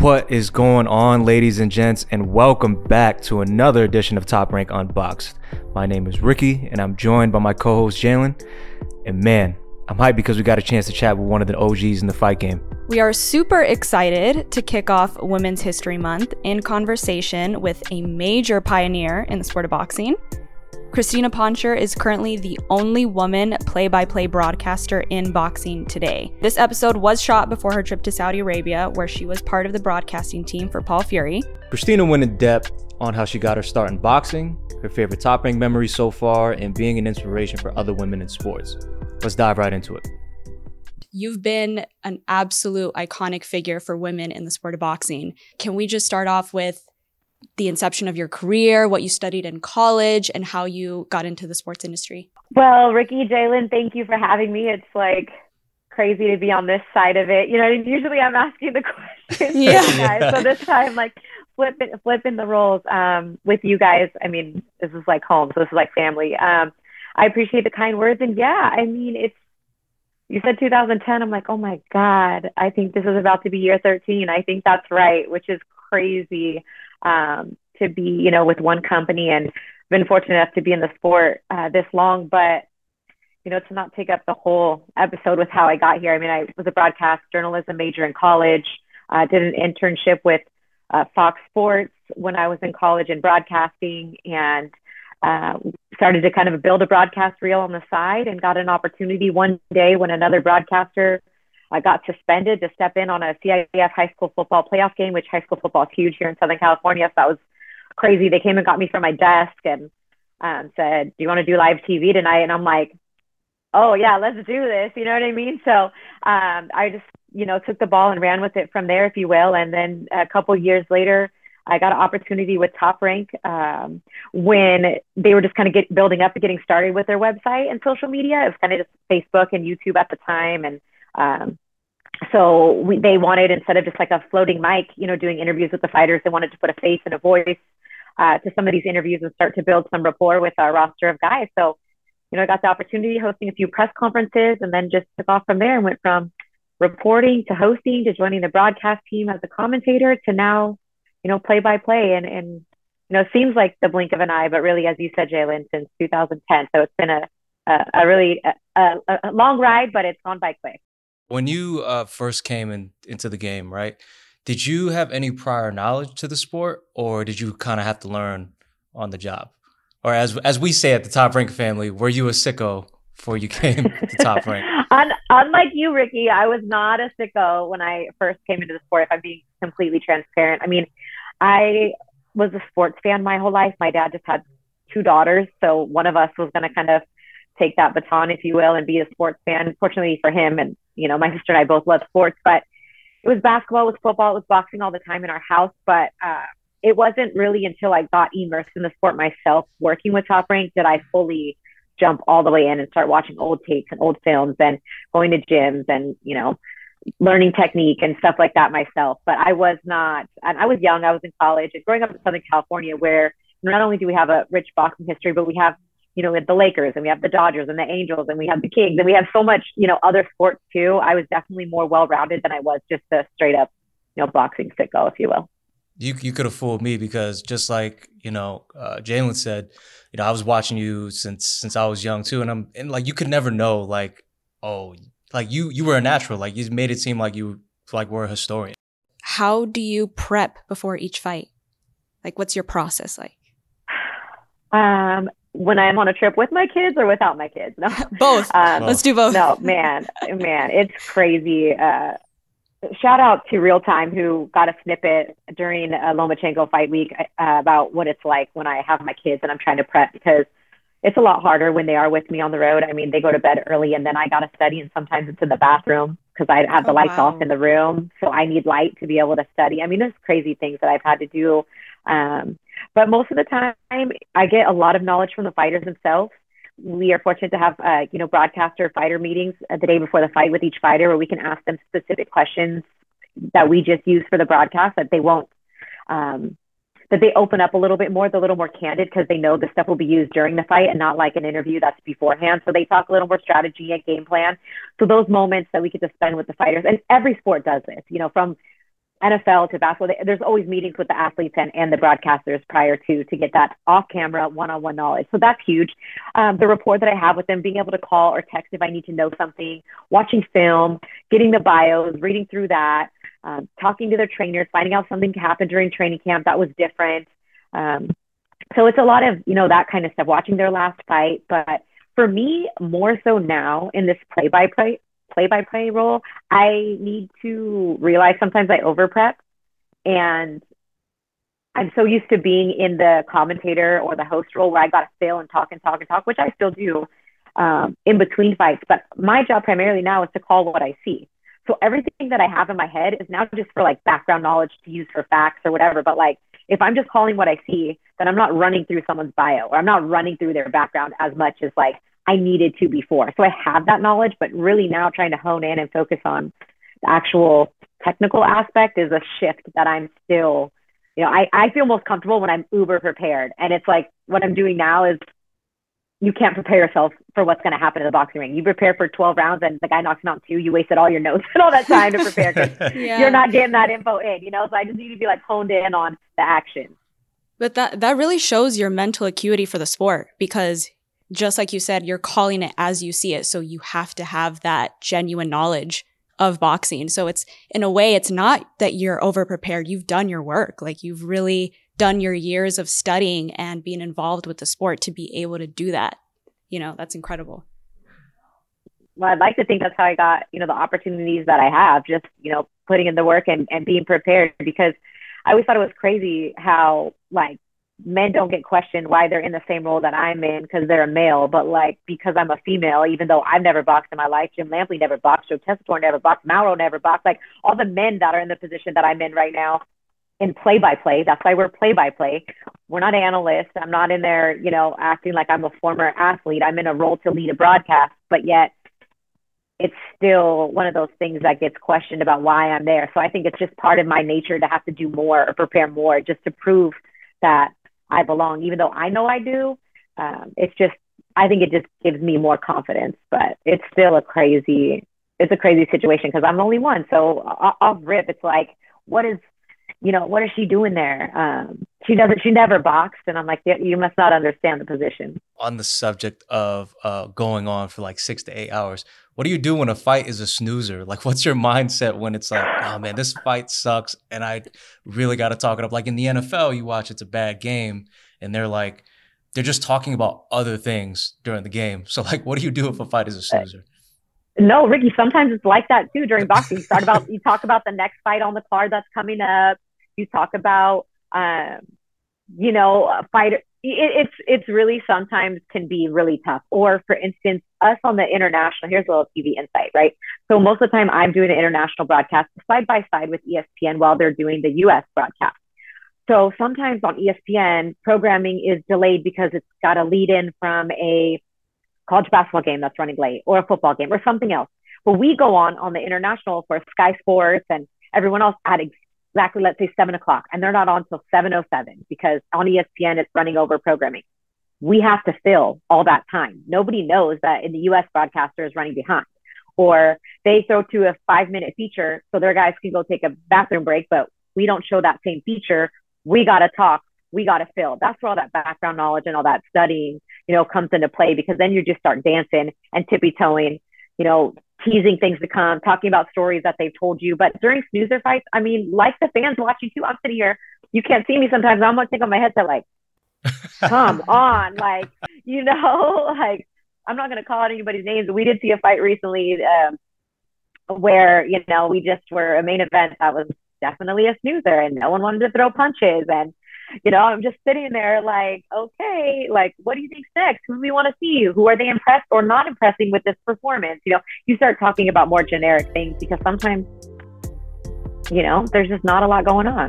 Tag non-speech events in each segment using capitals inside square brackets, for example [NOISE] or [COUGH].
What is going on, ladies and gents, and welcome back to another edition of Top Rank Unboxed. My name is Ricky, and I'm joined by my co host Jalen. And man, I'm hyped because we got a chance to chat with one of the OGs in the fight game. We are super excited to kick off Women's History Month in conversation with a major pioneer in the sport of boxing. Crystina Poncher is currently the only woman play by play broadcaster in boxing today. This episode was shot before her trip to Saudi Arabia, where she was part of the broadcasting team for Paul Fury. Christina went in depth on how she got her start in boxing, her favorite top rank memories so far, and being an inspiration for other women in sports. Let's dive right into it. You've been an absolute iconic figure for women in the sport of boxing. Can we just start off with the inception of your career, what you studied in college, and how you got into the sports industry. Well, Ricky, Jalen, thank you for having me. It's like crazy to be on this side of it. You know, usually I'm asking the [LAUGHS] questions. Yeah. So [LAUGHS] this time, like flipping flipping the roles um, with you guys. I mean, this is like home. So this is like family. Um, I appreciate the kind words, and yeah, I mean, it's. You said 2010. I'm like, oh my god. I think this is about to be year 13. I think that's right, which is crazy um, to be, you know, with one company and been fortunate enough to be in the sport uh, this long, but you know, to not take up the whole episode with how I got here. I mean, I was a broadcast journalism major in college, uh, did an internship with uh, Fox Sports when I was in college in broadcasting and uh, started to kind of build a broadcast reel on the side and got an opportunity one day when another broadcaster I got suspended to step in on a CIF high school football playoff game, which high school football is huge here in Southern California. So that was crazy. They came and got me from my desk and um, said, "Do you want to do live TV tonight?" And I'm like, "Oh yeah, let's do this." You know what I mean? So um, I just you know took the ball and ran with it from there, if you will. And then a couple years later. I got an opportunity with Top Rank um, when they were just kind of get, building up and getting started with their website and social media. It was kind of just Facebook and YouTube at the time, and um, so we, they wanted instead of just like a floating mic, you know, doing interviews with the fighters, they wanted to put a face and a voice uh, to some of these interviews and start to build some rapport with our roster of guys. So, you know, I got the opportunity hosting a few press conferences and then just took off from there and went from reporting to hosting to joining the broadcast team as a commentator to now, you know, play by play. And, and, you know, seems like the blink of an eye, but really, as you said, Jalen, since 2010. So it's been a, a, a really a, a long ride, but it's gone by quick. When you uh, first came in, into the game, right? Did you have any prior knowledge to the sport, or did you kind of have to learn on the job? Or as as we say at the Top Rank family, were you a sicko before you came to Top Rank? [LAUGHS] Unlike you, Ricky, I was not a sicko when I first came into the sport. If I'm being completely transparent, I mean, I was a sports fan my whole life. My dad just had two daughters, so one of us was going to kind of take that baton, if you will, and be a sports fan. Fortunately for him, and you know, my sister and I both love sports, but it was basketball, it was football, it was boxing all the time in our house. But uh, it wasn't really until I got immersed in the sport myself, working with Top Rank, that I fully jump all the way in and start watching old tapes and old films and going to gyms and you know learning technique and stuff like that myself. But I was not, and I was young, I was in college and growing up in Southern California, where not only do we have a rich boxing history, but we have you know, we have the Lakers and we have the Dodgers and the Angels and we have the Kings and we have so much, you know, other sports too. I was definitely more well rounded than I was just a straight up, you know, boxing sicko, if you will. You you could have fooled me because just like you know, uh, Jalen said, you know, I was watching you since since I was young too, and I'm and like you could never know like oh like you you were a natural like you made it seem like you like were a historian. How do you prep before each fight? Like, what's your process like? Um, when I'm on a trip with my kids or without my kids. No, [LAUGHS] both. Um, Let's do both. No, man, man, it's crazy. Uh, shout out to Real Time who got a snippet during a Lomachenko fight week uh, about what it's like when I have my kids and I'm trying to prep because it's a lot harder when they are with me on the road. I mean, they go to bed early and then I got to study and sometimes it's in the bathroom because I have the oh, lights wow. off in the room. So I need light to be able to study. I mean, there's crazy things that I've had to do. Um, but most of the time, I get a lot of knowledge from the fighters themselves. We are fortunate to have, uh, you know, broadcaster fighter meetings uh, the day before the fight with each fighter, where we can ask them specific questions that we just use for the broadcast that they won't, um, that they open up a little bit more, they're a little more candid because they know the stuff will be used during the fight and not like an interview that's beforehand. So they talk a little more strategy and game plan. So those moments that we get to spend with the fighters, and every sport does this, you know, from NFL to basketball. There's always meetings with the athletes and, and the broadcasters prior to to get that off camera one on one knowledge. So that's huge. Um, the rapport that I have with them, being able to call or text if I need to know something, watching film, getting the bios, reading through that, um, talking to their trainers, finding out something happened during training camp that was different. Um, so it's a lot of you know that kind of stuff. Watching their last fight, but for me, more so now in this play by play play by play role, I need to realize sometimes I over prep and I'm so used to being in the commentator or the host role where I got to fail and talk and talk and talk, which I still do um, in between fights. But my job primarily now is to call what I see. So everything that I have in my head is now just for like background knowledge to use for facts or whatever. But like if I'm just calling what I see, then I'm not running through someone's bio or I'm not running through their background as much as like I needed to before. So I have that knowledge, but really now trying to hone in and focus on the actual technical aspect is a shift that I'm still, you know, I, I feel most comfortable when I'm uber prepared. And it's like what I'm doing now is you can't prepare yourself for what's going to happen in the boxing ring. You prepare for 12 rounds and the guy knocks you out two. You wasted all your notes [LAUGHS] and all that time to prepare because [LAUGHS] yeah. you're not getting that info in, you know? So I just need to be like honed in on the action. But that, that really shows your mental acuity for the sport because just like you said, you're calling it as you see it. So you have to have that genuine knowledge of boxing. So it's in a way, it's not that you're over prepared. You've done your work. Like you've really done your years of studying and being involved with the sport to be able to do that. You know, that's incredible. Well, I'd like to think that's how I got, you know, the opportunities that I have, just, you know, putting in the work and, and being prepared because I always thought it was crazy how like men don't get questioned why they're in the same role that I'm in because they're a male, but like because I'm a female, even though I've never boxed in my life, Jim Lampley never boxed, Joe Tessitore never boxed, Mauro never boxed, like all the men that are in the position that I'm in right now in play by play. That's why we're play by play. We're not analysts. I'm not in there, you know, acting like I'm a former athlete. I'm in a role to lead a broadcast, but yet it's still one of those things that gets questioned about why I'm there. So I think it's just part of my nature to have to do more or prepare more just to prove that I belong, even though I know I do. Um, it's just, I think it just gives me more confidence, but it's still a crazy, it's a crazy situation because I'm the only one. So off rip, it's like, what is, you know, what is she doing there? Um, she doesn't, she never boxed. And I'm like, you must not understand the position. On the subject of uh, going on for like six to eight hours, what do you do when a fight is a snoozer? Like, what's your mindset when it's like, oh man, this fight sucks, and I really got to talk it up? Like in the NFL, you watch it's a bad game, and they're like, they're just talking about other things during the game. So, like, what do you do if a fight is a snoozer? No, Ricky. Sometimes it's like that too during boxing. You start about, [LAUGHS] you talk about the next fight on the card that's coming up. You talk about, um, you know, fighter it, it's it's really sometimes can be really tough. Or for instance, us on the international. Here's a little TV insight, right? So most of the time, I'm doing an international broadcast side by side with ESPN while they're doing the U.S. broadcast. So sometimes on ESPN, programming is delayed because it's got a lead in from a college basketball game that's running late, or a football game, or something else. But we go on on the international for Sky Sports and everyone else at exactly, let's say seven o'clock, and they're not on until 7.07 because on ESPN it's running over programming. We have to fill all that time. Nobody knows that in the US broadcaster is running behind. Or they throw to a five minute feature so their guys can go take a bathroom break, but we don't show that same feature. We got to talk. We got to fill. That's where all that background knowledge and all that studying, you know, comes into play because then you just start dancing and tippy toeing, you know, teasing things to come, talking about stories that they've told you. But during snoozer fights, I mean, like the fans watching too, I'm sitting here. You can't see me sometimes. I'm gonna take on my headset like, [LAUGHS] come on, like you know, [LAUGHS] like I'm not gonna call out anybody's names. We did see a fight recently um, where you know we just were a main event that was definitely a snoozer, and no one wanted to throw punches, and [LAUGHS] you know, I'm just sitting there like, okay, like, what do you think's next? Who do we want to see? Who are they impressed or not impressing with this performance? You know, you start talking about more generic things because sometimes, you know, there's just not a lot going on.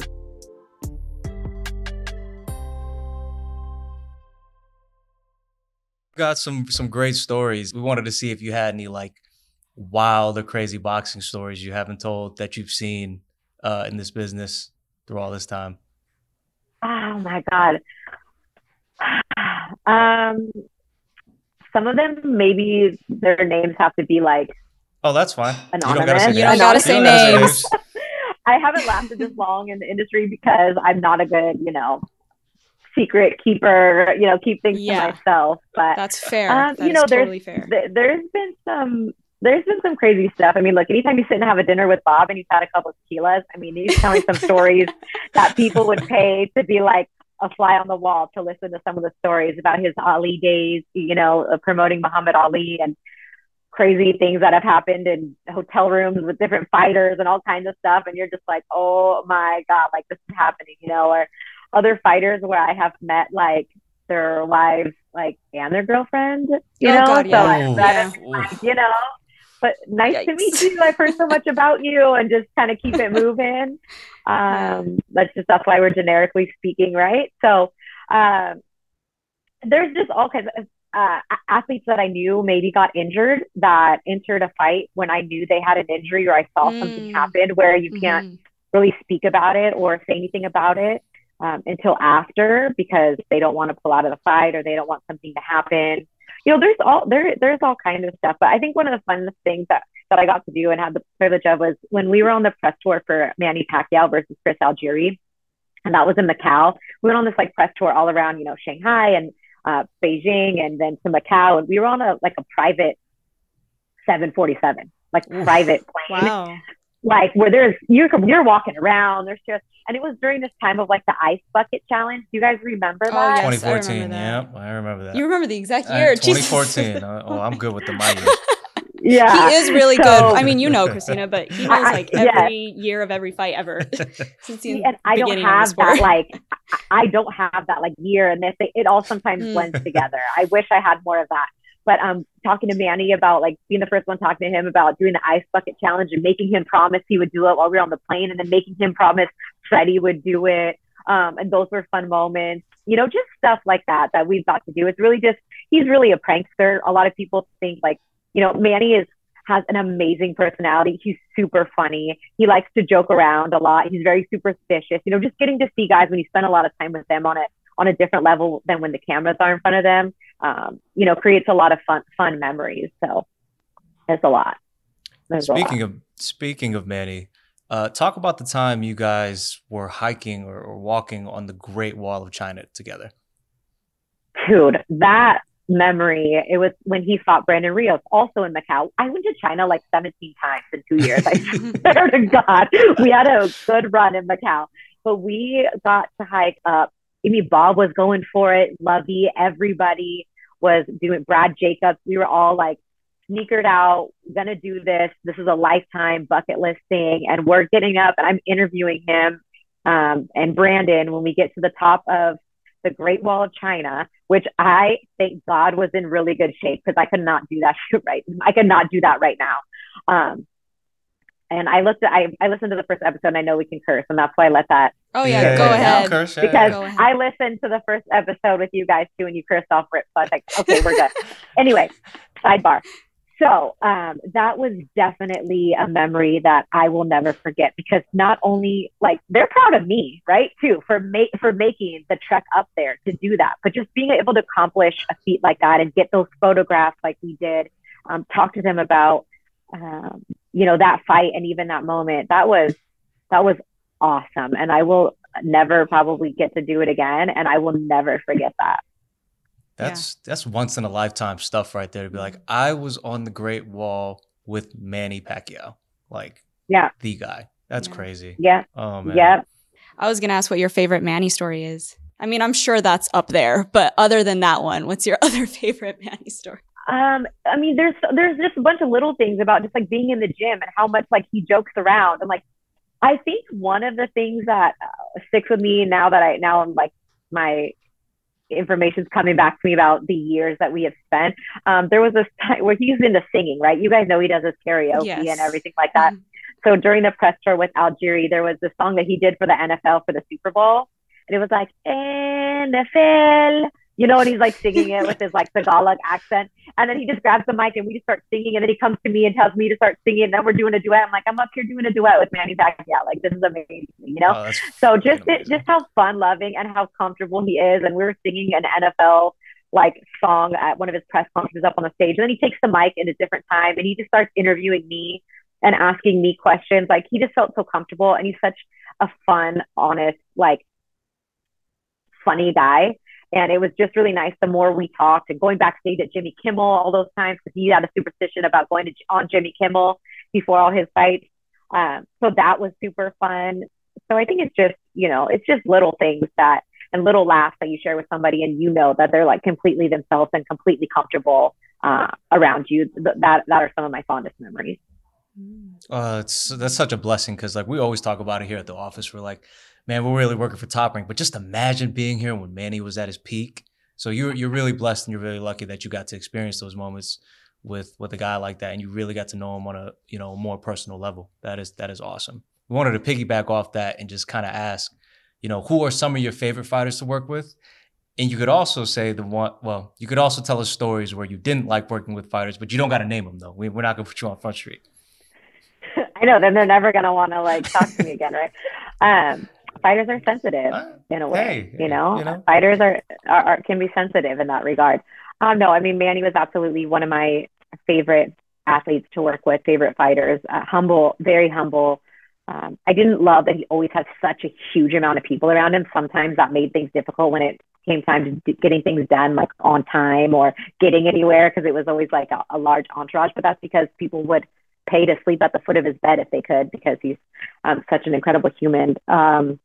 Got some some great stories. We wanted to see if you had any like wild or crazy boxing stories you haven't told that you've seen uh, in this business through all this time. Oh my god. [SIGHS] Um, some of them maybe their names have to be like. Oh, that's fine. Anonymous. You don't gotta say, you don't gotta say names. [LAUGHS] I haven't lasted this long in the industry because I'm not a good, you know, secret keeper, you know, keep things yeah. to myself. But that's fair. Um, that you know, there's totally fair. Th- there's been some there's been some crazy stuff. I mean, look, anytime you sit and have a dinner with Bob and he's had a couple of tequilas, I mean, he's telling some stories [LAUGHS] that people would pay to be like a fly on the wall to listen to some of the stories about his Ali days, you know, promoting Muhammad Ali and crazy things that have happened in hotel rooms with different fighters and all kinds of stuff. And you're just like, oh my God, like this is happening, you know, or other fighters where I have met like their wives, like, and their girlfriend, you oh, know, God, yeah. so that yeah. like, you know, but nice Yikes. to meet you. I've heard so much about you and just kind of keep it [LAUGHS] moving. Um, that's just, that's why we're generically speaking, right? So, um, there's just all kinds of, uh, athletes that I knew maybe got injured that entered a fight when I knew they had an injury or I saw mm. something happen where you can't mm-hmm. really speak about it or say anything about it um, until after because they don't want to pull out of the fight or they don't want something to happen. You know, there's all there there's all kinds of stuff. But I think one of the fun things that that I got to do and had the privilege of was when we were on the press tour for Manny Pacquiao versus Chris Algieri, and that was in Macau. We went on this like press tour all around, you know, Shanghai and uh, Beijing and then to Macau, and we were on a like a private 747, like private plane. Wow. Like where there's you're you're walking around, there's just and it was during this time of like the ice bucket challenge. Do you guys remember oh, that? Yes, 2014, yeah, I remember that. You remember the exact year? Uh, 2014. oh, I'm good with the my years. [LAUGHS] Yeah, he is really so, good. I mean, you know [LAUGHS] Crystina, but he knows like every year of every fight ever [LAUGHS] since the and I don't have that like I don't have that like year and this it all sometimes mm. blends together. I wish I had more of that. But um, talking to Manny about like being the first one talking to him about doing the ice bucket challenge and making him promise he would do it while we were on the plane, and then making him promise Freddie would do it. Um, and those were fun moments. You know, just stuff like that that we've got to do. It's really just he's really a prankster. A lot of people think like you know Manny is has an amazing personality. He's super funny. He likes to joke around a lot. He's very superstitious. You know, just getting to see guys when you spend a lot of time with them on it on a different level than when the cameras are in front of them, um, you know, creates a lot of fun fun memories. So it's a lot. There's speaking a lot. of speaking of Manny, uh, talk about the time you guys were hiking or, or walking on the Great Wall of China together. Dude, that memory. It was when he fought Brandon Rios, also in Macau. I went to China like 17 times in two years. I [LAUGHS] swear to God, we had a good run in Macau. But we got to hike up I mean, Bob was going for it. Lovey, everybody was doing. Brad Jacobs, we were all like sneakered out, gonna do this. This is a lifetime bucket list thing, and we're getting up, and I'm interviewing him um, and Brandon when we get to the top of the Great Wall of China, which I thank God was in really good shape because I could not do that [LAUGHS] right. I could not do that right now. Um, and I looked at I, I listened to the first episode and I know we can curse and that's why I let that Oh yeah, yeah go yeah, ahead. Curse, yeah. Because ahead. I listened to the first episode with you guys too and you cursed off Rip. So I was like, okay, we're good. [LAUGHS] anyway, sidebar. So um, that was definitely a memory that I will never forget because not only like they're proud of me, right, too, for ma- for making the trek up there to do that, but just being able to accomplish a feat like that and get those photographs like we did, um, talk to them about um, you know, that fight and even that moment, that was that was awesome. And I will never probably get to do it again. And I will never forget that. That's yeah. that's once in a lifetime stuff right there to be like, I was on the Great Wall with Manny Pacquiao. Like yeah, the guy. That's yeah. crazy. Yeah. Oh man. Yeah. I was gonna ask what your favorite Manny story is. I mean, I'm sure that's up there, but other than that one, what's your [LAUGHS] other favorite Manny story? Um, I mean, there's there's just a bunch of little things about just like being in the gym and how much like he jokes around and like I think one of the things that uh, sticks with me now that I now I'm like my information's coming back to me about the years that we have spent. Um, there was this time where he's into singing, right? You guys know he does his karaoke yes. and everything like that. Mm-hmm. So during the press tour with Algieri, there was this song that he did for the NFL for the Super Bowl, and it was like NFL you know, and he's like singing it with his like Tagalog accent. And then he just grabs the mic and we just start singing. And then he comes to me and tells me to start singing. And then we're doing a duet. I'm like, I'm up here doing a duet with Manny Pacquiao. Like, this is amazing, you know? Oh, so just it, just how fun loving and how comfortable he is. And we were singing an NFL like song at one of his press conferences up on the stage. And then he takes the mic in a different time and he just starts interviewing me and asking me questions. Like he just felt so comfortable and he's such a fun, honest, like funny guy. And it was just really nice the more we talked and going backstage at Jimmy Kimmel all those times because he had a superstition about going to on Jimmy Kimmel before all his fights. Um, so that was super fun. So I think it's just, you know, it's just little things that and little laughs that you share with somebody and you know that they're like completely themselves and completely comfortable uh, around you. Th- that that are some of my fondest memories. Uh, it's that's such a blessing because like we always talk about it here at the office. We're like, man, we're really working for Top Rank, but just imagine being here when Manny was at his peak. So you're you're really blessed and you're really lucky that you got to experience those moments with with a guy like that, and you really got to know him on a you know more personal level. That is that is awesome. We wanted to piggyback off that and just kind of ask, you know, who are some of your favorite fighters to work with? And you could also say the one, well, you could also tell us stories where you didn't like working with fighters, but you don't got to name them though. We, are not going to put you on Front Street. I know, then they're never going to want to like talk to me [LAUGHS] again, right? Um, fighters are sensitive uh, in a way, hey, you, know? you know, fighters are, are, are, can be sensitive in that regard. Um, no, I mean, Manny was absolutely one of my favorite athletes to work with, favorite fighters, uh, humble, very humble, um, I didn't love that he always had such a huge amount of people around him. Sometimes that made things difficult when it came time to d- getting things done like on time or getting anywhere because it was always like a, a large entourage. But that's because people would pay to sleep at the foot of his bed if they could because he's um, such an incredible human. Um,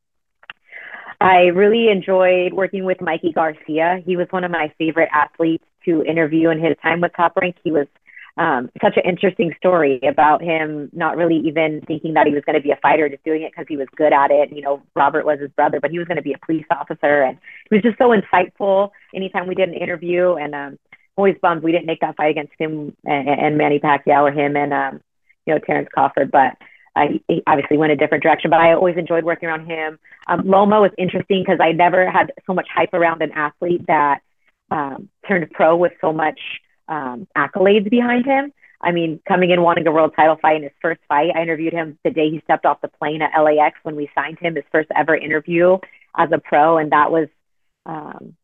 I really enjoyed working with Mikey Garcia. He was one of my favorite athletes to interview in his time with Top Rank. He was um, such an interesting story about him not really even thinking that he was going to be a fighter, just doing it because he was good at it. You know, Robert was his brother, but he was going to be a police officer, and he was just so insightful. Anytime we did an interview, and um, always bummed we didn't make that fight against him and, and Manny Pacquiao or him and um, you know Terrence Crawford, but. Uh, he obviously went a different direction, but I always enjoyed working around him. Um, Loma was interesting because I never had so much hype around an athlete that um, turned pro with so much um, accolades behind him. I mean, coming in wanting a world title fight in his first fight, I interviewed him the day he stepped off the plane at LAX when we signed him, his first ever interview as a pro. And that was um,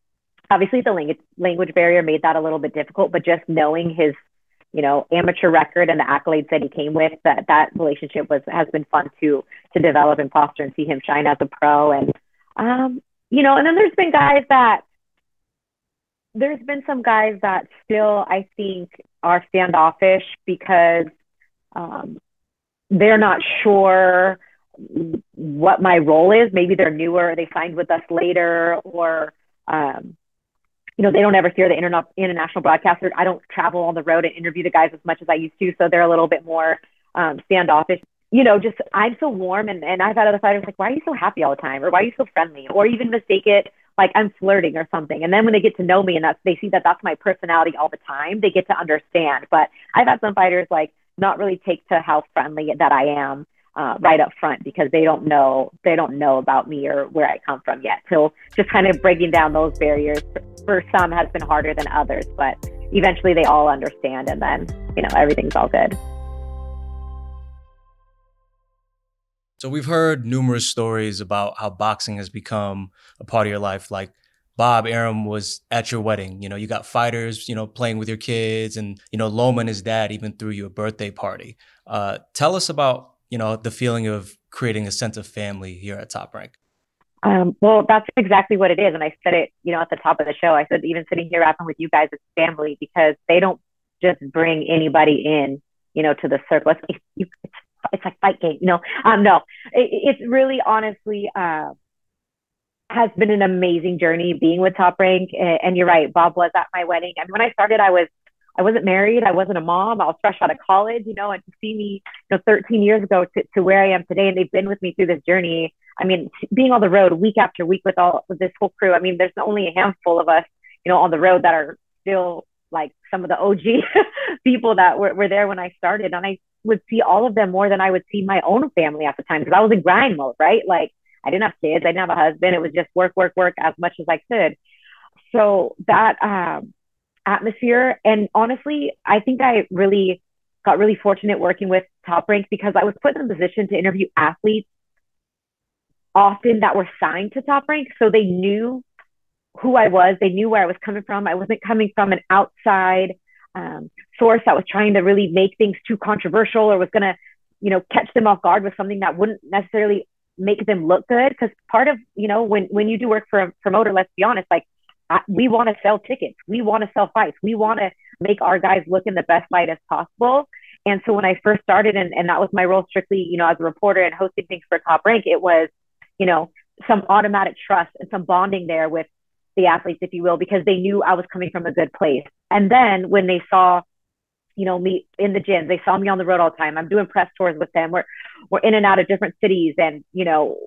obviously the language, language barrier made that a little bit difficult, but just knowing his, you know, amateur record and the accolades that he came with, that that relationship was has been fun to to develop and foster and see him shine as a pro. And um, you know, and then there's been guys that there's been some guys that still I think are standoffish because um, they're not sure what my role is. Maybe they're newer, they signed with us later, or um, you know they don't ever hear the interna- international broadcaster. I don't travel on the road and interview the guys as much as I used to, so they're a little bit more um, standoffish. You know, just I'm so warm, and, and I've had other fighters like, why are you so happy all the time, or why are you so friendly, or even mistake it like I'm flirting or something. And then when they get to know me and that's they see that that's my personality all the time, they get to understand. But I've had some fighters like not really take to how friendly that I am uh, right up front because they don't know they don't know about me or where I come from yet. So just kind of breaking down those barriers for, some has been harder than others, but eventually they all understand and then you know everything's all good. So we've heard numerous stories about how boxing has become a part of your life. Like Bob Arum was at your wedding. You know, you got fighters, you know, playing with your kids, and you know, Loma and his dad even threw you a birthday party. Uh, tell us about you know the feeling of creating a sense of family here at Top Rank. Um, well, that's exactly what it is, and I said it, you know, at the top of the show. I said even sitting here rapping with you guys, it's family because they don't just bring anybody in, you know, to the circle. It's, it's it's like fight game, you know. Um, no, it, it's really honestly uh, has been an amazing journey being with Top Rank. And you're right, Bob was at my wedding. I mean, when I started, I was I wasn't married, I wasn't a mom, I was fresh out of college, you know, and to see me, you know, 13 years ago to, to where I am today, and they've been with me through this journey. I mean, being on the road week after week with all with this whole crew. I mean, there's only a handful of us, you know, on the road that are still like some of the OG [LAUGHS] people that were, were there when I started. And I would see all of them more than I would see my own family at the time because I was in grind mode, right? Like I didn't have kids, I didn't have a husband. It was just work, work, work as much as I could. So that um, atmosphere, and honestly, I think I really got really fortunate working with Top Rank because I was put in a position to interview athletes often that were signed to Top Rank, so they knew who I was. They knew where I was coming from. I wasn't coming from an outside um, source that was trying to really make things too controversial or was going to you know, catch them off guard with something that wouldn't necessarily make them look good. Because part of, you know, when when you do work for a promoter, let's be honest, like we want to sell tickets, we want to sell fights, we want to make our guys look in the best light as possible. And so when I first started, and, and that was my role strictly, you know, as a reporter and hosting things for Top Rank, it was, you know, some automatic trust and some bonding there with the athletes, if you will, because they knew I was coming from a good place. And then when they saw, you know, me in the gym, they saw me on the road all the time. I'm doing press tours with them. We're we're in and out of different cities, and you know,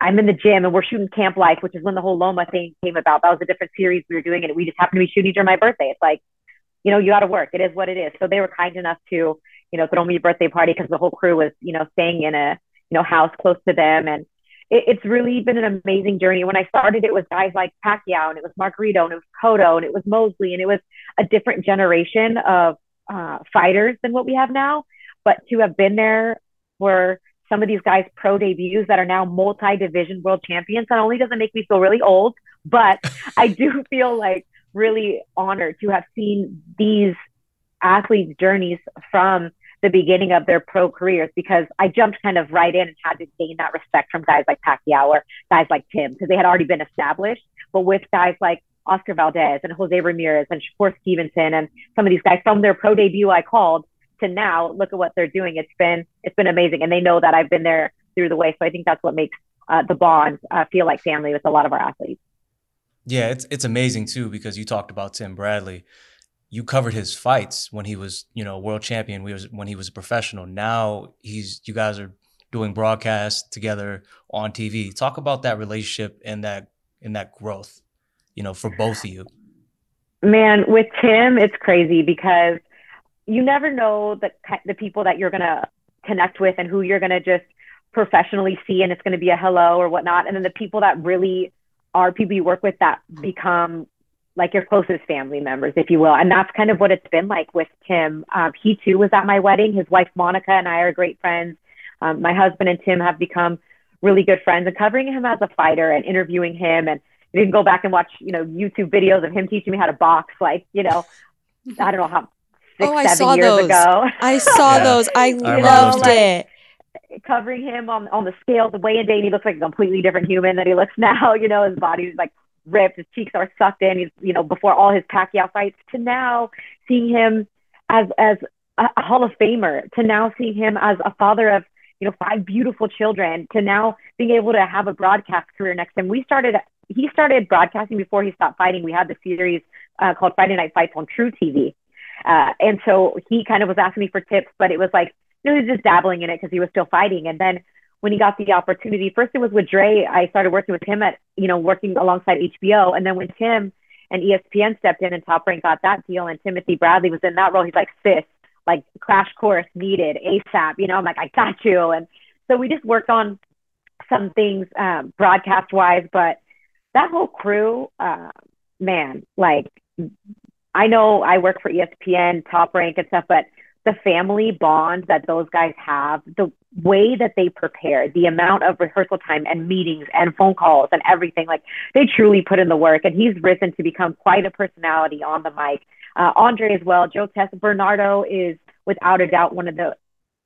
I'm in the gym and we're shooting Camp Life, which is when the whole Loma thing came about. That was a different series we were doing, and we just happened to be shooting during my birthday. It's like, you know, you got to work. It is what it is. So they were kind enough to, you know, throw me a birthday party because the whole crew was, you know, staying in a, you know, house close to them, and it, it's really been an amazing journey. When I started, it was guys like Pacquiao, and it was Margarito, and it was Cotto, and it was Mosley, and it was a different generation of uh, fighters than what we have now. But to have been there for some of these guys' pro debuts that are now multi-division world champions, not only does it make me feel really old, but [LAUGHS] I do feel like really honored to have seen these athletes' journeys from the beginning of their pro careers because I jumped kind of right in and had to gain that respect from guys like Pacquiao or guys like Tim because they had already been established. But with guys like Oscar Valdez and Jose Ramirez and Shakur Stevenson and some of these guys from their pro debut I called to now, look at what they're doing. It's been it's been amazing, and they know that I've been there through the way. So I think that's what makes uh, the bond uh, feel like family with a lot of our athletes. Yeah, it's it's amazing too because you talked about Tim Bradley you covered his fights when he was, you know, world champion. We was when he was a professional. Now he's you guys are doing broadcasts together on TV. Talk about that relationship and that and that growth, you know, for both of you. Man, with Tim, it's crazy because you never know the the people that you're gonna connect with and who you're gonna just professionally see, and it's gonna be a hello or whatnot, and then the people that really are people you work with that become like your closest family members, if you will. And that's kind of what it's been like with Tim. Um, he too was at my wedding. His wife, Monica, and I are great friends. Um, my husband and Tim have become really good friends and covering him as a fighter and interviewing him. And you can go back and watch, you know, YouTube videos of him teaching me how to box, like, you know, [LAUGHS] I don't know how six, oh, I saw years those. ago. I [LAUGHS] saw yeah. those. I, I loved know, it. Like, covering him on on the scale, the weigh-in day, and he looks like a completely different human than he looks [LAUGHS] now. You know, his body's like ripped, his cheeks are sucked in. He's, you know, before all his Pacquiao fights to now seeing him as as a, a Hall of Famer, to now seeing him as a father of you know five beautiful children, to now being able to have a broadcast career next to him. We started he started broadcasting before he stopped fighting. We had the series uh, called Friday Night Fights on truTV. Uh, and so he kind of was asking me for tips, but it was like, you know, he was just dabbling in it because he was still fighting. And then when he got the opportunity. First, it was with Dre. I started working with him at, you know, working alongside HBO. And then when Tim and ESPN stepped in and Top Rank got that deal and Timothy Bradley was in that role, he's like, sis, like crash course needed ASAP. You know, I'm like, I got you. And so we just worked on some things um, broadcast wise, but that whole crew, uh, man, like I know I work for ESPN, Top Rank and stuff, but the family bond that those guys have, the way that they prepare, the amount of rehearsal time and meetings and phone calls and everything, like they truly put in the work. And he's risen to become quite a personality on the mic. Uh, Andre as well, Joe Tess, Bernardo is without a doubt one of the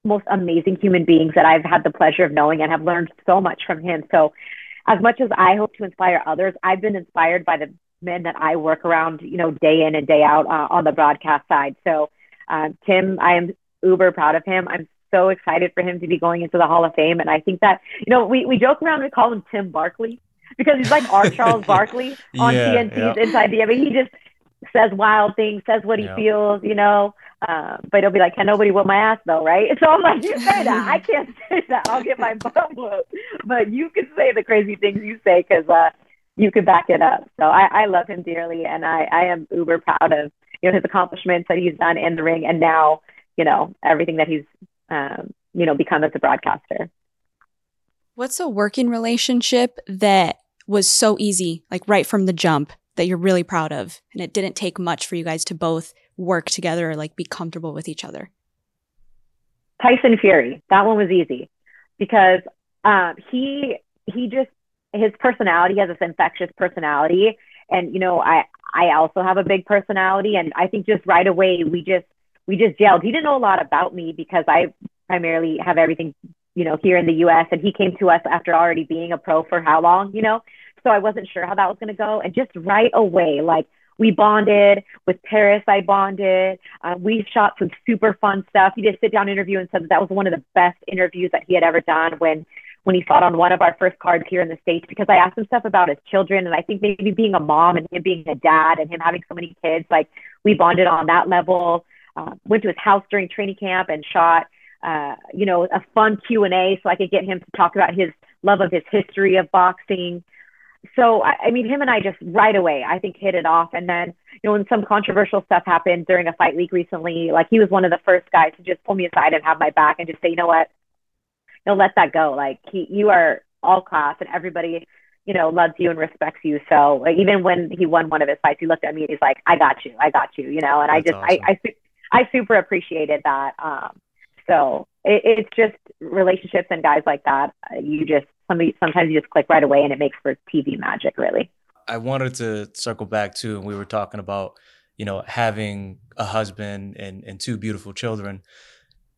most amazing human beings that I've had the pleasure of knowing and have learned so much from him. So, as much as I hope to inspire others, I've been inspired by the men that I work around, you know, day in and day out uh, on the broadcast side. So, uh, Tim, I am uber proud of him. I'm so excited for him to be going into the Hall of Fame. And I think that, you know, we, we joke around, we call him Tim Barkley because he's like our Charles [LAUGHS] Barkley on yeah, TNT's yeah. Inside the I mean, He just says wild things, says what he yeah. feels, you know. Uh, but he'll be like, can nobody whip my ass though, right? [LAUGHS] So I'm like, you say that. I can't [LAUGHS] say that. I'll get my butt whooped. But you can say the crazy things you say because uh, you could back it up. So I, I love him dearly, and I, I am uber proud of you know his accomplishments that he's done in the ring, and now you know everything that he's um, you know become as a broadcaster. What's a working relationship that was so easy, like right from the jump, that you're really proud of, and it didn't take much for you guys to both work together or like be comfortable with each other? Tyson Fury. That one was easy because um, he he just his personality has this infectious personality, and you know I I also have a big personality, and I think just right away we just we just gelled. He didn't know a lot about me because I primarily have everything, you know, here in the US. And he came to us after already being a pro for how long, you know? So I wasn't sure how that was going to go. And just right away, like we bonded with Paris. I bonded. Uh, we shot some super fun stuff. He did a sit down interview and said that, that was one of the best interviews that he had ever done when when he fought on one of our first cards here in the States because I asked him stuff about his children. And I think maybe being a mom and him being a dad and him having so many kids, like we bonded on that level. Uh, went to his house during training camp and shot, uh, you know, a fun Q&A so I could get him to talk about his love of his history of boxing. So, I, mean, him and I just right away, I think hit it off. And then, you know, when some controversial stuff happened during a fight week recently, like he was one of the first guys to just pull me aside and have my back and just say, you know what, you know, let that go. Like he, you are all class and everybody, you know, loves you and respects you. So like, even when he won one of his fights, he looked at me and he's like, I got you, I got you, you know, and That's I just, awesome. I, I, I super appreciated that. Um, so it, it's just relationships and guys like that. You just, somebody, sometimes you just click right away and it makes for TV magic, really. I wanted to circle back too, and we were talking about, you know, having a husband and, and two beautiful children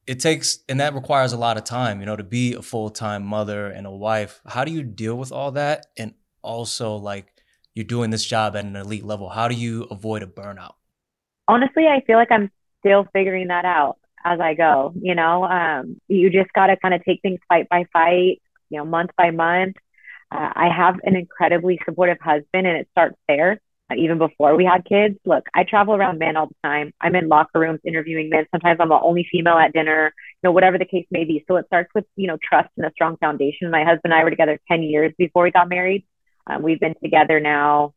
it takes and that requires a lot of time you know to be a full-time mother and a wife. How do you deal with all that? And also like you're doing this job at an elite level. How do you avoid a burnout? Honestly i feel like i'm still figuring that out as i go you know? Um, you just got to kind of take things fight by fight you know month by month. Uh, i have an incredibly supportive husband and it starts there even before we had kids. Look, I travel around men all the time. I'm in locker rooms interviewing men. Sometimes I'm the only female at dinner, you know, whatever the case may be. So it starts with, you know, trust and a strong foundation. My husband and I were together 10 years before we got married. Um, we've been together now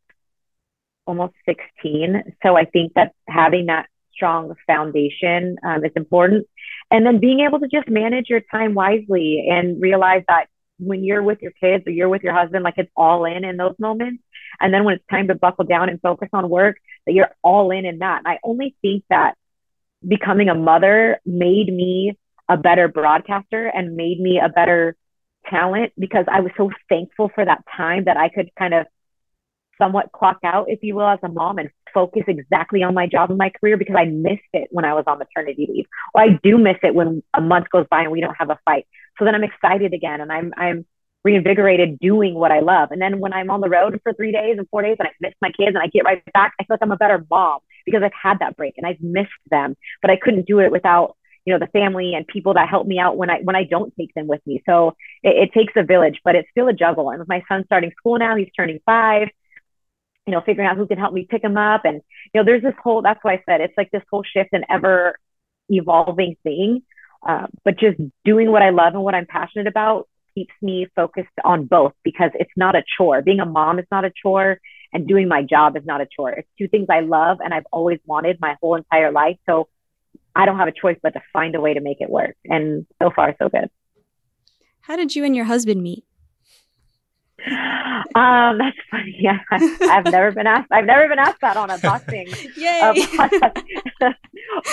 almost 16. So I think that having that strong foundation um, is important. And then being able to just manage your time wisely and realize that when you're with your kids or you're with your husband, like it's all in in those moments. And then when it's time to buckle down and focus on work, that you're all in in that. And I only think that becoming a mother made me a better broadcaster and made me a better talent because I was so thankful for that time that I could kind of somewhat clock out, if you will, as a mom and focus exactly on my job and my career because I missed it when I was on maternity leave. Or I do miss it when a month goes by and we don't have a fight. So then I'm excited again and I'm I'm reinvigorated doing what I love. And then when I'm on the road for three days and four days and I miss my kids and I get right back, I feel like I'm a better mom because I've had that break and I've missed them. But I couldn't do it without you know the family and people that help me out when I when I don't take them with me. So it, it takes a village, but it's still a juggle. And with my son starting school now, he's turning five you know, figuring out who can help me pick them up. And, you know, there's this whole, that's why I said it's like this whole shift and ever evolving thing. Uh, but just doing what I love and what I'm passionate about keeps me focused on both because it's not a chore. Being a mom is not a chore and doing my job is not a chore. It's two things I love and I've always wanted my whole entire life. So I don't have a choice but to find a way to make it work. And so far, so good. How did you and your husband meet? Um, that's funny. [LAUGHS] Yeah, I've never been asked. I've never been asked that on a boxing. [LAUGHS] Yay! Uh, [LAUGHS]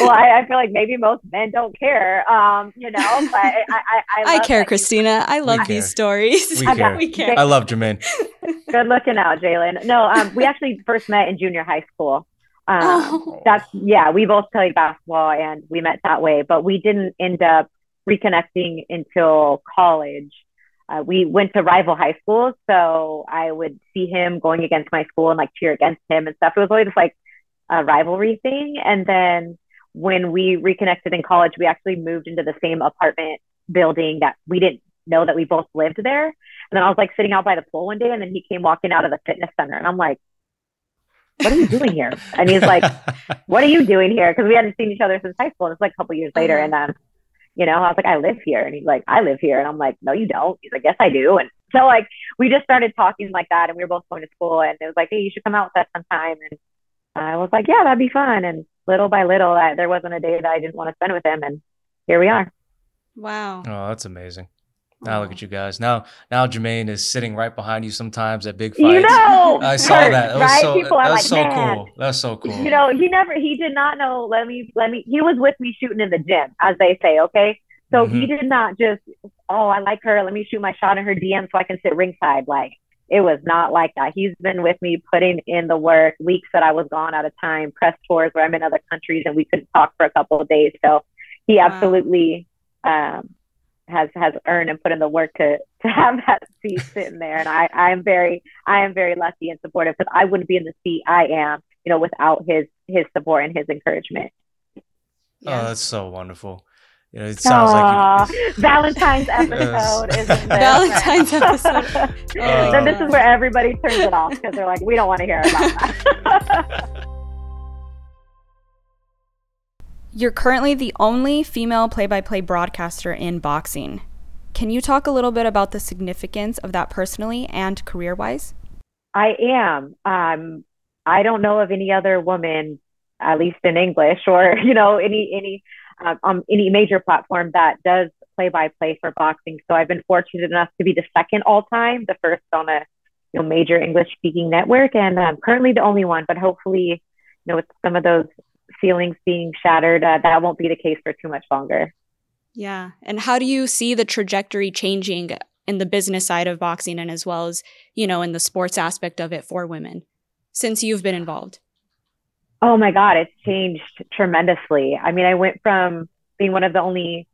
well, I, I, feel like maybe most men don't care. Um, you know, but I, I, I, I care, Crystina. I love these stories. We care. we care. I love Jermaine. Good looking out, Jalen. No, um, we actually first met in junior high school. Um, oh. that's yeah. We both played basketball and we met that way, but we didn't end up reconnecting until college uh, we went to rival high schools, so I would see him going against my school and like cheer against him and stuff. It was always like a rivalry thing. And then when we reconnected in college, we actually moved into the same apartment building that we didn't know that we both lived there. And then I was like sitting out by the pool one day, and then he came walking out of the fitness center, and I'm like, "What are you doing here?" And he's like, [LAUGHS] "What are you doing here?" Because we hadn't seen each other since high school. And it's like a couple years later, uh-huh. and then you know, I was like, I live here. And he's like, I live here. And I'm like, no, you don't. He's like, yes, I do. And so like we just started talking like that and we were both going to school and it was like, hey, you should come out with us sometime. And I was like, yeah, that'd be fun. And little by little, I, there wasn't a day that I didn't want to spend with him. And here we are. Wow. Oh, that's amazing. Now look at you guys. Now, now Jermaine is sitting right behind you sometimes at big fights. You know, I saw that. that right? So, People are like, so Man. cool. That's so cool. You know, he never, he did not know. Let me, let me. He was with me shooting in the gym, as they say. Okay, so mm-hmm. he did not just, oh, I like her. Let me shoot my shot in her DM so I can sit ringside. Like it was not like that. He's been with me putting in the work. Weeks that I was gone out of time, press tours where I'm in other countries and we couldn't talk for a couple of days. So he absolutely um, has has earned and put in the work to to have that seat sitting there. And I I'm very I am very lucky and supportive because I wouldn't be in the seat I am, you know, without his his support and his encouragement. Oh, yeah. Oh, that's so wonderful. You know, it sounds Aww, like you, [LAUGHS] Valentine's [LAUGHS] episode is [LAUGHS] Valentine's episode. Oh, then this is uh, where everybody turns it off because they're like, we don't want to hear about that. You're currently the only female play by play broadcaster in boxing. Can you talk a little bit about the significance of that personally and career wise? I am. Um, I don't know of any other woman, at least in English, or [LAUGHS] you know, any any uh, on any major platform that does play by play for boxing. So I've been fortunate enough to be the second all time, the first on a you know major English speaking network, and I'm currently the only one. But hopefully, you know, with some of those ceilings being shattered, uh, that won't be the case for too much longer. Yeah. And how do you see the trajectory changing in the business side of boxing and as well as, you know, in the sports aspect of it for women since you've been involved? Oh my God, it's changed tremendously. I mean, I went from being one of the only,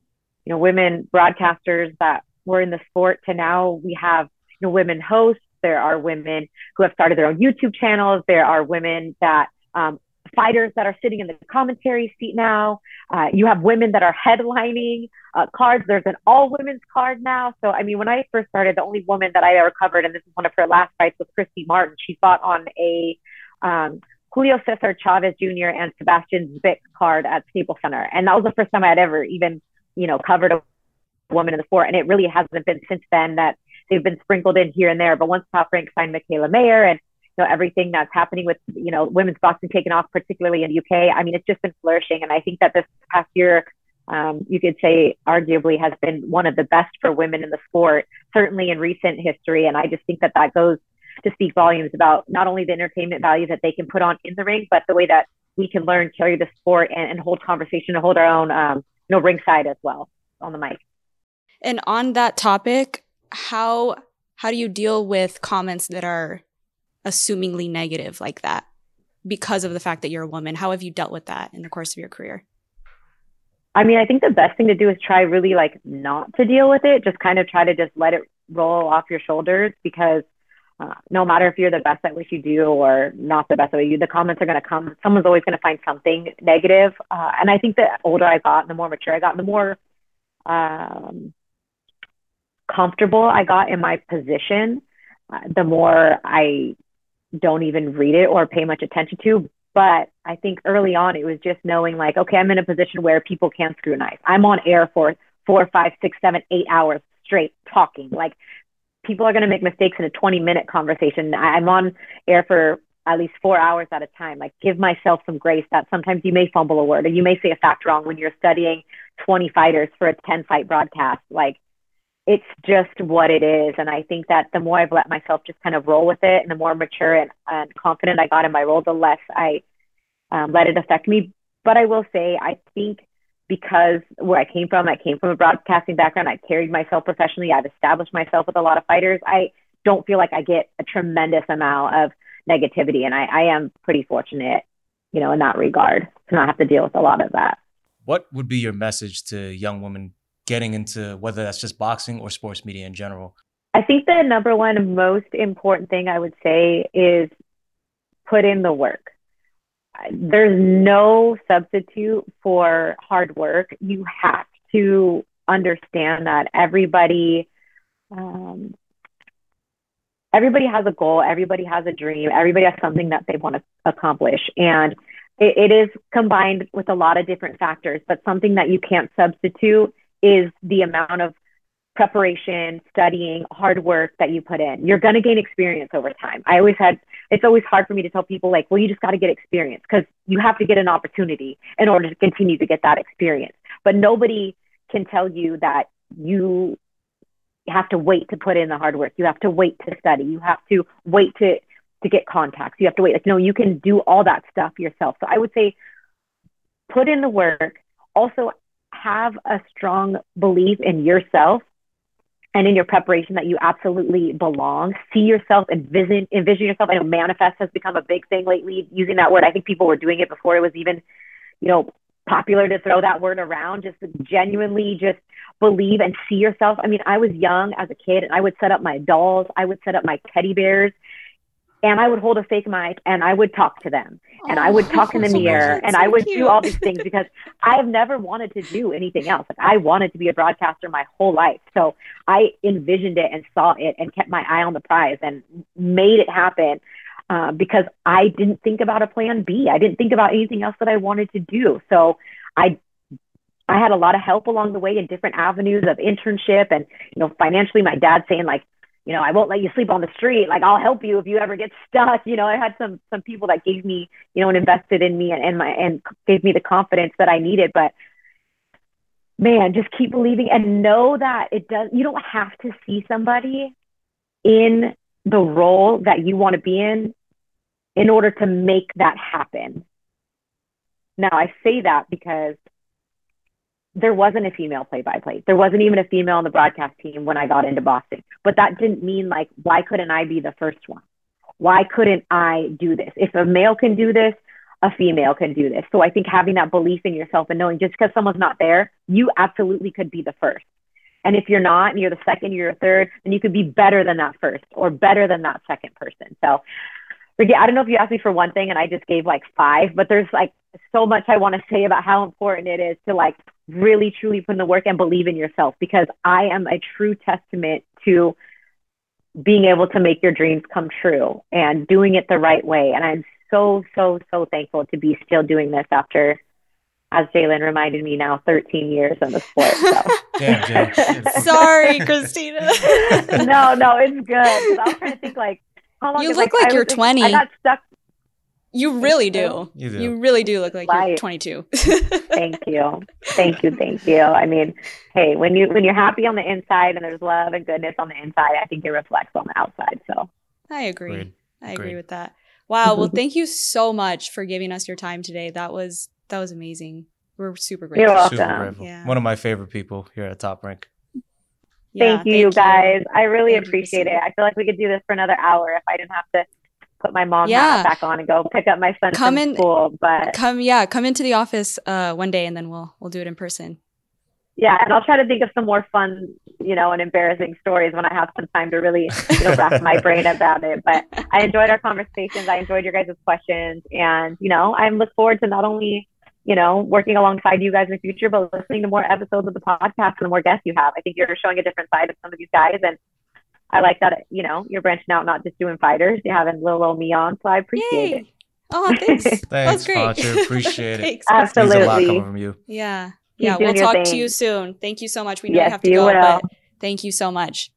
you know, women broadcasters that were in the sport to now we have, you know, women hosts. There are women who have started their own YouTube channels. There are women that um, fighters that are sitting in the commentary seat now. Uh, you have women that are headlining uh, cards. There's an all women's card now. So, I mean, when I first started, the only woman that I ever covered, and this is one of her last fights, was Christy Martin. She fought on a um, Julio Cesar Chavez Jr. and Sebastian Zbik card at Staples Center. And that was the first time I had ever even, you know, covered a woman in the sport. And it really hasn't been since then that they've been sprinkled in here and there. But once Top Rank signed Mikaela Mayer and know, everything that's happening with, you know, women's boxing taking off, particularly in the UK. I mean, it's just been flourishing. And I think that this past year, um, you could say arguably has been one of the best for women in the sport, certainly in recent history. And I just think that that goes to speak volumes about not only the entertainment value that they can put on in the ring, but the way that we can learn, carry the sport and, and hold conversation and hold our own, um, you know, ringside as well on the mic. And on that topic, how how do you deal with comments that are assumingly negative like that because of the fact that you're a woman? How have you dealt with that in the course of your career? I mean, I think the best thing to do is try really like not to deal with it. Just kind of try to just let it roll off your shoulders because uh, no matter if you're the best at what you do or not the best at what you do, the comments are going to come. Someone's always going to find something negative. Uh, and I think the older I got, the more mature I got, the more um, comfortable I got in my position, uh, the more I don't even read it or pay much attention to. But I think early on, it was just knowing like, okay, I'm in a position where people can scrutinize. I'm on air for four, five, six, seven, eight hours straight talking. Like people are going to make mistakes in a 20 minute conversation. I'm on air for at least four hours at a time. Like give myself some grace that sometimes you may fumble a word or you may say a fact wrong when you're studying 20 fighters for a 10 fight broadcast. Like it's just what it is. And I think that the more I've let myself just kind of roll with it and the more mature and, and confident I got in my role, the less I um, let it affect me. But I will say, I think because where I came from, I came from a broadcasting background, I carried myself professionally, I've established myself with a lot of fighters. I don't feel like I get a tremendous amount of negativity. And I, I am pretty fortunate, you know, in that regard to not have to deal with a lot of that. What would be your message to young women getting into whether that's just boxing or sports media in general? I think the number one most important thing I would say is put in the work. There's no substitute for hard work. You have to understand that everybody um, everybody has a goal, everybody has a dream, everybody has something that they want to accomplish. And it, it is combined with a lot of different factors, but something that you can't substitute is the amount of preparation, studying, hard work that you put in. You're going to gain experience over time. I always had, it's always hard for me to tell people, like, well, you just got to get experience because you have to get an opportunity in order to continue to get that experience. But nobody can tell you that you have to wait to put in the hard work. You have to wait to study. You have to wait to, to get contacts. You have to wait. Like, no, you can do all that stuff yourself. So I would say put in the work. Also have a strong belief in yourself and in your preparation that you absolutely belong. See yourself, envision, envision yourself. I know manifest has become a big thing lately, using that word. I think people were doing it before it was even, you know, popular to throw that word around, just genuinely just believe and see yourself. I mean, I was young as a kid and I would set up my dolls, I would set up my teddy bears, and I would hold a fake mic and I would talk to them and oh, I would talk in the mirror and so I would cute. do all these things because I've never wanted to do anything else. Like I wanted to be a broadcaster my whole life. So I envisioned it and saw it and kept my eye on the prize and made it happen. Uh, because I didn't think about a plan B. I didn't think about anything else that I wanted to do. So I I had a lot of help along the way in different avenues of internship and you know financially my dad saying like you know I won't let you sleep on the street. Like I'll help you if you ever get stuck. [LAUGHS] You know I had some some people that gave me you know and invested in me and, and my and gave me the confidence that I needed. But man just keep believing and know that it does you don't have to see somebody in the role that you want to be in in order to make that happen. Now, I say that because there wasn't a female play by play. There wasn't even a female on the broadcast team when I got into Boston. But that didn't mean like, why couldn't I be the first one? Why couldn't I do this? If a male can do this, a female can do this. So I think having that belief in yourself and knowing just because someone's not there, you absolutely could be the first. And if you're not and you're the second, you're a third, then you could be better than that first or better than that second person. So forget, I don't know if you asked me for one thing and I just gave like five, but there's like so much I want to say about how important it is to like really truly put in the work and believe in yourself because I am a true testament to being able to make your dreams come true and doing it the right way. And I'm so, so, so thankful to be still doing this after, as Jalen reminded me now, 13 years in the sport. So. [LAUGHS] Damn, [LAUGHS] Sorry, [LAUGHS] Crystina. no, no, it's good. I was trying to think like, how long you look like, like you're 20. I got stuck. You really do. You, do. you really do look like Life. you're 22. [LAUGHS] thank you. Thank you. Thank you. I mean, hey, when you when you're happy on the inside and there's love and goodness on the inside, I think it reflects on the outside. So I agree. Great. I agree Great. with that. Wow. Well, [LAUGHS] thank you so much for giving us your time today. That was that was amazing. We're super grateful. You're welcome. Super grateful. Yeah. One of my favorite people here at Top Rank. Yeah, thank you, thank you guys. I really thank appreciate it. I feel like we could do this for another hour if I didn't have to put my mom yeah. back on and go pick up my son come from in, school. But come, yeah, come into the office uh, one day and then we'll we'll do it in person. Yeah, and I'll try to think of some more fun, you know, and embarrassing stories when I have some time to really, you know, wrap my brain [LAUGHS] about it. But I enjoyed our conversations. I enjoyed your guys' questions, and you know, I look forward to not only you know, working alongside you guys in the future, but listening to more episodes of the podcast and the more guests you have. I think you're showing a different side of some of these guys. And I like that, you know, you're branching out, not just doing fighters, you're having little old me on. So I appreciate Yay. it. Oh, thanks. [LAUGHS] thanks, That's great. Facha. [LAUGHS] Appreciate it. Absolutely. Means a lot coming from you. Yeah. Keep yeah. We'll talk thing. to you soon. Thank you so much. We know yes, you have to go, will. but thank you so much.